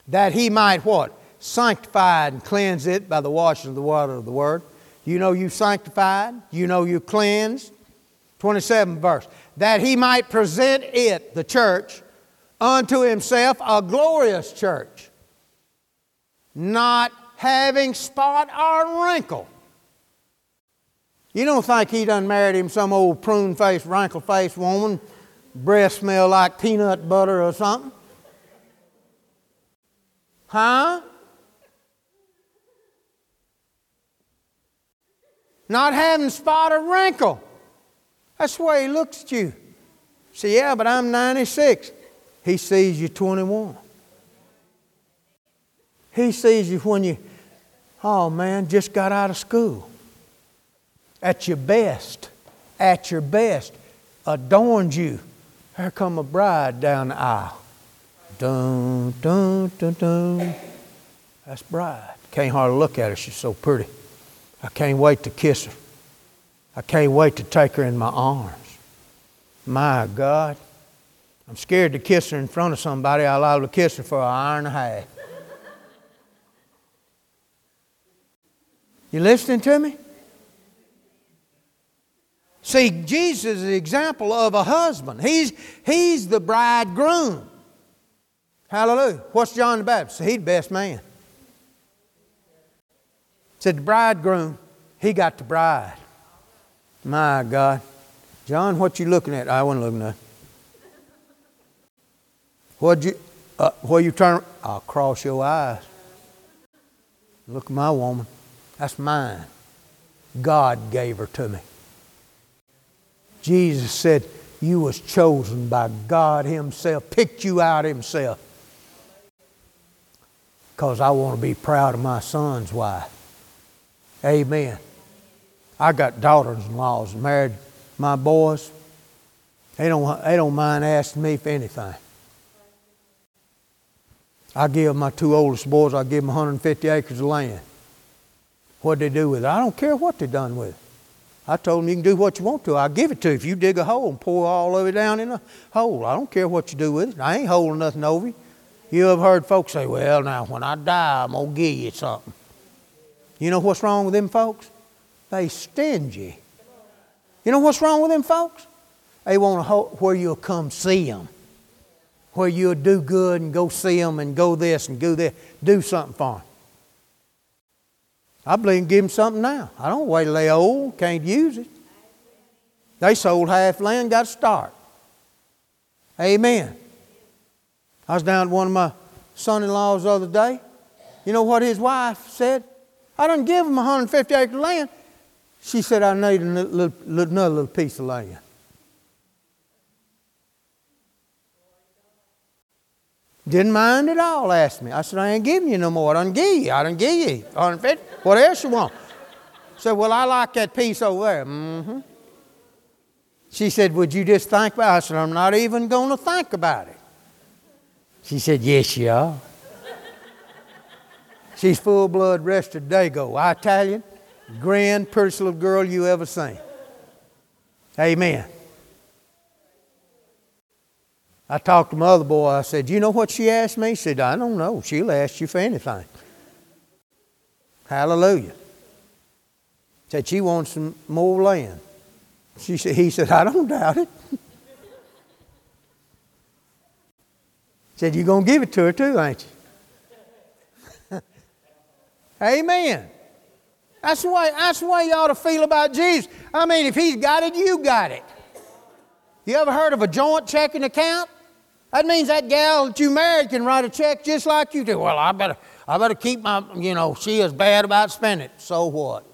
That he might what? Sanctify and cleanse it by the washing of the water of the word. You know you sanctified. You know you cleansed. 27th verse. That he might present it, the church, unto himself a glorious church, not having spot or wrinkle. You don't think he done married him some old prune faced, wrinkle faced woman, breath smell like peanut butter or something? Huh? Not having spot or wrinkle. That's the way he looks at you. See, yeah, but I'm 96. He sees you 21. He sees you when you Oh man, just got out of school. At your best, at your best, adorned you. Here come a bride down the aisle. Dun, dun, dun, dun. That's bride. Can't hardly look at her, she's so pretty. I can't wait to kiss her. I can't wait to take her in my arms. My God. I'm scared to kiss her in front of somebody. I'll allow to kiss her for an hour and a half. You listening to me? See, Jesus is the example of a husband. He's, he's the bridegroom. Hallelujah. What's John the Baptist? He's the best man. Said the bridegroom, he got the bride. My God. John, what you looking at? I wasn't looking at. What you, uh, where you turn? I'll cross your eyes. Look at my woman. That's mine. God gave her to me. Jesus said, You was chosen by God Himself, picked you out Himself. Because I want to be proud of my son's wife. Amen. I got daughters in laws married my boys. They don't, they don't mind asking me for anything. I give my two oldest boys, I give them 150 acres of land. What they do with it? I don't care what they done with it. I told them you can do what you want to. I'll give it to you. If you dig a hole and pour all of it down in a hole, I don't care what you do with it. I ain't holding nothing over you. You have heard folks say, well, now when I die, I'm going to give you something. You know what's wrong with them folks? They stingy. You know what's wrong with them folks? They want to hope where you'll come see them, where you'll do good and go see them and go this and go that. Do something for them. I believe give them something now. I don't wait till they old, can't use it. They sold half land, got to start. Amen. I was down at one of my son-in-laws the other day. You know what his wife said? I didn't give him 150 acres land. She said, I need another little piece of land. Didn't mind at all, asked me. I said, I ain't giving you no more. I done give you. I done give you 150. What else you want? said, Well, I like that piece over there. Mm-hmm. She said, Would you just think about it? I said, I'm not even going to think about it. She said, Yes, you are. She's full blood rested Dago, Italian, grand, prettiest little girl you ever seen. Amen. I talked to my other boy. I said, You know what she asked me? He said, I don't know. She'll ask you for anything. Hallelujah. Said she wants some more land. She said, he said, I don't doubt it. said, You're going to give it to her too, ain't you? Amen. That's the, way, that's the way you ought to feel about Jesus. I mean, if he's got it, you got it. You ever heard of a joint checking account? That means that gal that you married can write a check just like you do. Well, I better, I better keep my, you know, she is bad about spending. So what?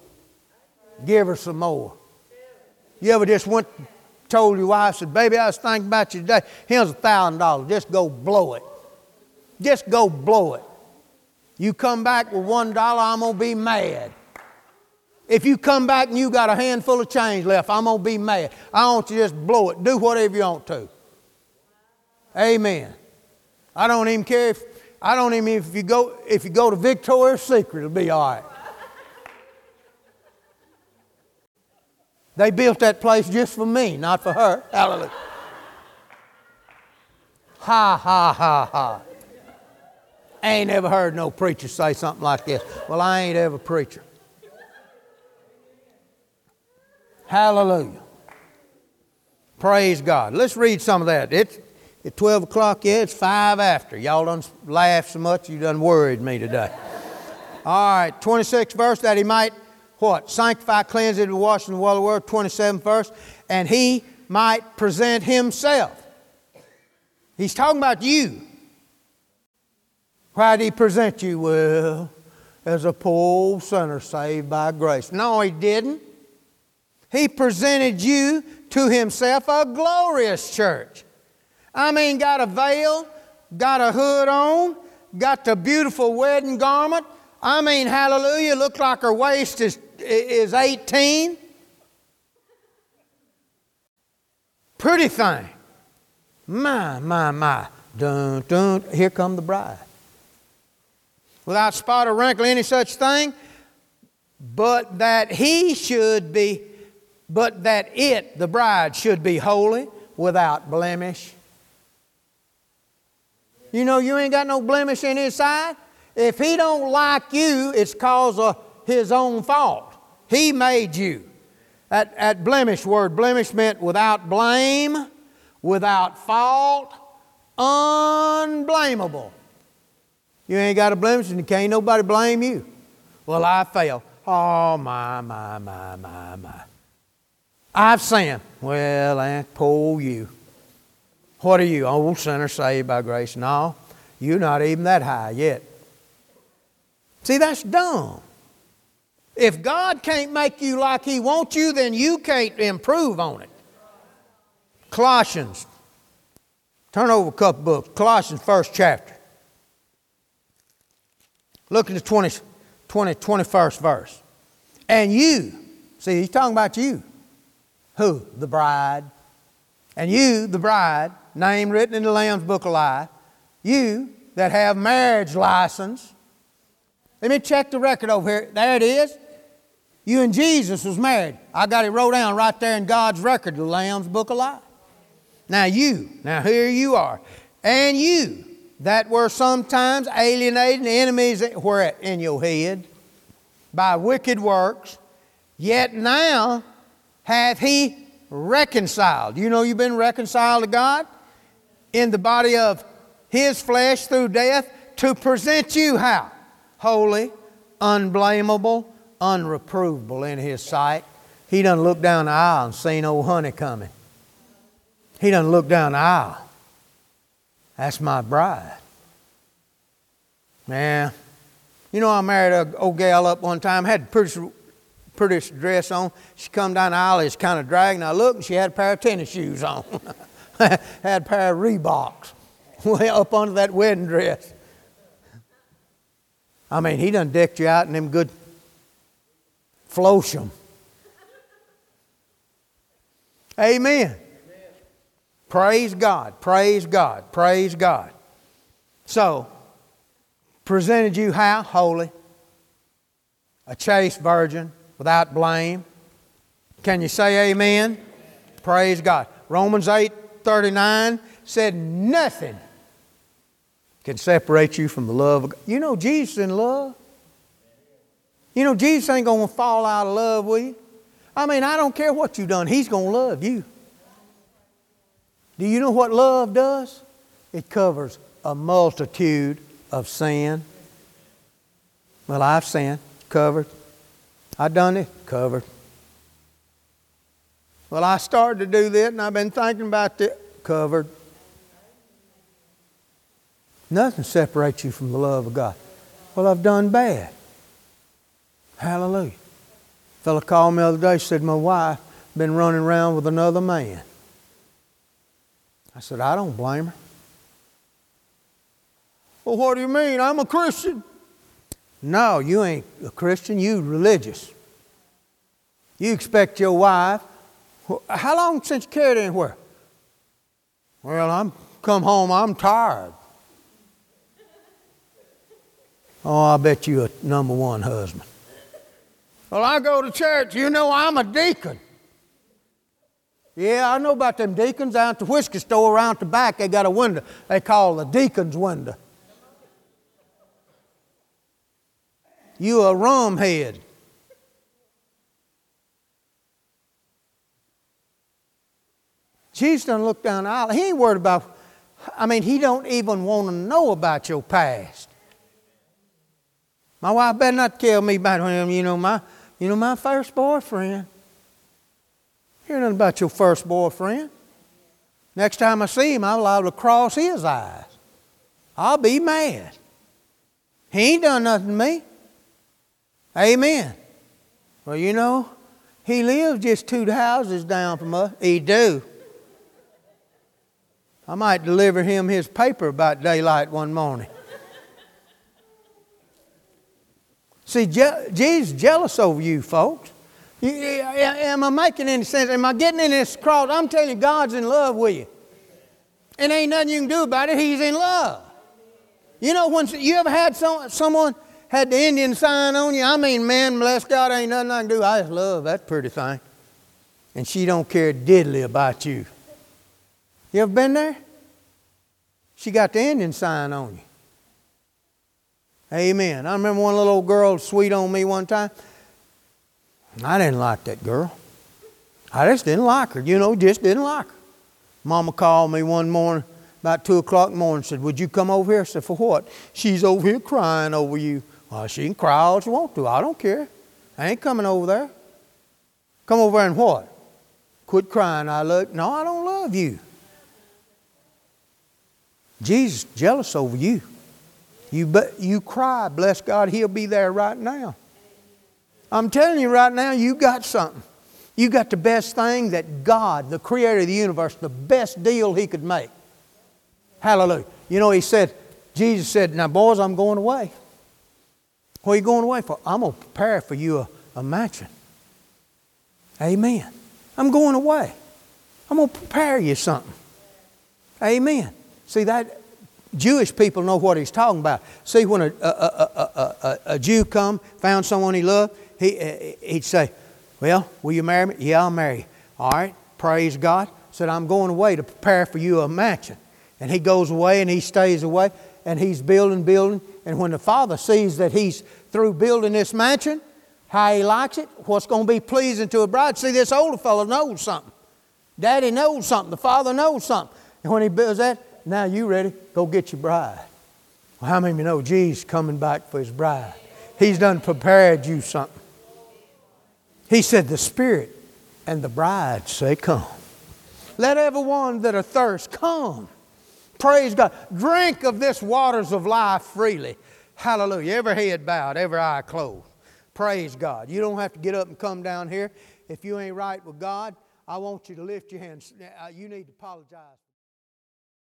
Give her some more. You ever just went, told your wife, said, baby, I was thinking about you today. Here's a thousand dollars. Just go blow it. Just go blow it. You come back with one dollar, I'm gonna be mad. If you come back and you got a handful of change left, I'm gonna be mad. I want you to just blow it. Do whatever you want to. Amen. I don't even care if I don't even if you go if you go to Victoria's Secret, it'll be all right. They built that place just for me, not for her. Hallelujah. Ha ha ha ha. I ain't ever heard no preacher say something like this. Well, I ain't ever preacher. Hallelujah. Praise God. Let's read some of that. It's at 12 o'clock, yeah, it's 5 after. Y'all done laughed so much, you done worried me today. All right, 26th verse, that he might, what? Sanctify, cleanse it, wash in the water of the word. 27th verse, and he might present himself. He's talking about you. Why did he present you? Well, as a poor sinner saved by grace. No, he didn't. He presented you to himself a glorious church. I mean, got a veil, got a hood on, got the beautiful wedding garment. I mean, hallelujah, look like her waist is, is 18. Pretty thing. My, my, my. Dun, dun. Here come the bride. Without spot or wrinkle, any such thing, but that he should be but that it, the bride, should be holy, without blemish. You know you ain't got no blemish in his side. If he don't like you, it's cause of his own fault. He made you. That, that blemish word, blemish meant without blame, without fault, unblameable. You ain't got a blemish and you can't nobody blame you. Well, I fail. Oh, my, my, my, my, my. I've sinned. Well, Aunt, poor you. What are you, old sinner saved by grace? No, you're not even that high yet. See, that's dumb. If God can't make you like He wants you, then you can't improve on it. Colossians. Turn over a couple books. Colossians, first chapter. Look at the 20, 20, 21st verse. And you, see, he's talking about you. Who? The bride. And you, the bride, name written in the Lamb's Book of Life, you that have marriage license. Let me check the record over here. There it is. You and Jesus was married. I got it wrote down right there in God's record, the Lamb's Book of Life. Now you, now here you are. And you that were sometimes alienating enemies were in your head by wicked works, yet now hath he reconciled. You know you've been reconciled to God in the body of his flesh through death to present you how? Holy, unblameable, unreprovable in his sight. He doesn't look down the aisle and seen old honey coming. He doesn't look down the aisle. That's my bride. Man, you know I married a old gal up one time, had a pretty prettiest dress on. She come down the aisle, it's kind of dragging. I looked, and she had a pair of tennis shoes on. had a pair of Reeboks way up under that wedding dress. I mean, he done decked you out in them good Florsheim. Amen. Amen. Praise God. Praise God. Praise God. So, presented you how? Holy. A chaste virgin without blame. Can you say amen? Praise God. Romans 8 39 said nothing can separate you from the love of God. You know Jesus in love. You know Jesus ain't going to fall out of love with you. I mean, I don't care what you've done, He's going to love you. Do you know what love does? It covers a multitude of sin. Well, I've sinned, covered. I done it, covered. Well, I started to do this and I've been thinking about it. covered. Nothing separates you from the love of God. Well, I've done bad. Hallelujah. A fellow called me the other day, said, My wife been running around with another man. I said, I don't blame her. Well, what do you mean? I'm a Christian. No, you ain't a Christian, you religious. You expect your wife. How long since you carried anywhere? Well, I'm come home, I'm tired. Oh, I bet you a number one husband. Well, I go to church. You know I'm a deacon. Yeah, I know about them deacons down at the whiskey store around the back. They got a window they call the deacon's window. You a rum head. Jesus doesn't look down the aisle. He ain't worried about, I mean, he don't even want to know about your past. My wife better not tell me about him, you know, my, you know, my first boyfriend. Hear nothing about your first boyfriend. Next time I see him, I'm liable to cross his eyes. I'll be mad. He ain't done nothing to me. Amen. Well, you know, he lives just two houses down from us. He do. I might deliver him his paper about daylight one morning. See, Je- Jesus jealous over you, folks. You, am I making any sense? Am I getting in this cross? I'm telling you, God's in love with you. And ain't nothing you can do about it. He's in love. You know, when you ever had some, someone had the Indian sign on you. I mean, man, bless God, ain't nothing I can do. I just love that pretty thing. And she don't care diddly about you. You ever been there? She got the Indian sign on you. Amen. I remember one little old girl sweet on me one time. I didn't like that girl. I just didn't like her. You know, just didn't like her. Mama called me one morning about 2 o'clock in the morning said, Would you come over here? I said, For what? She's over here crying over you. Well, she can cry all she wants to. I don't care. I ain't coming over there. Come over and what? Quit crying. I love. No, I don't love you. Jesus jealous over you. You but you cry. Bless God, He'll be there right now. I'm telling you right now, you got something. You got the best thing that God, the Creator of the universe, the best deal He could make. Hallelujah. You know, He said, Jesus said, "Now, boys, I'm going away." What are you going away for? I'm going to prepare for you a, a mansion. Amen. I'm going away. I'm going to prepare you something. Amen. See, that Jewish people know what he's talking about. See, when a, a, a, a a Jew come, found someone he loved, he, he'd say, well, will you marry me? Yeah, I'll marry you. All right, praise God. Said, I'm going away to prepare for you a mansion. And he goes away and he stays away and he's building, building. And when the father sees that he's through building this mansion, how he likes it, what's going to be pleasing to a bride. See, this older fellow knows something. Daddy knows something. The father knows something. And when he builds that, now you ready? Go get your bride. Well, how many of you know Jesus coming back for his bride? He's done prepared you something. He said, The Spirit and the bride say, Come. Let everyone that are thirst come. Praise God. Drink of this waters of life freely. Hallelujah. Every head bowed, every eye closed. Praise God. You don't have to get up and come down here. If you ain't right with God, I want you to lift your hands. You need to apologize.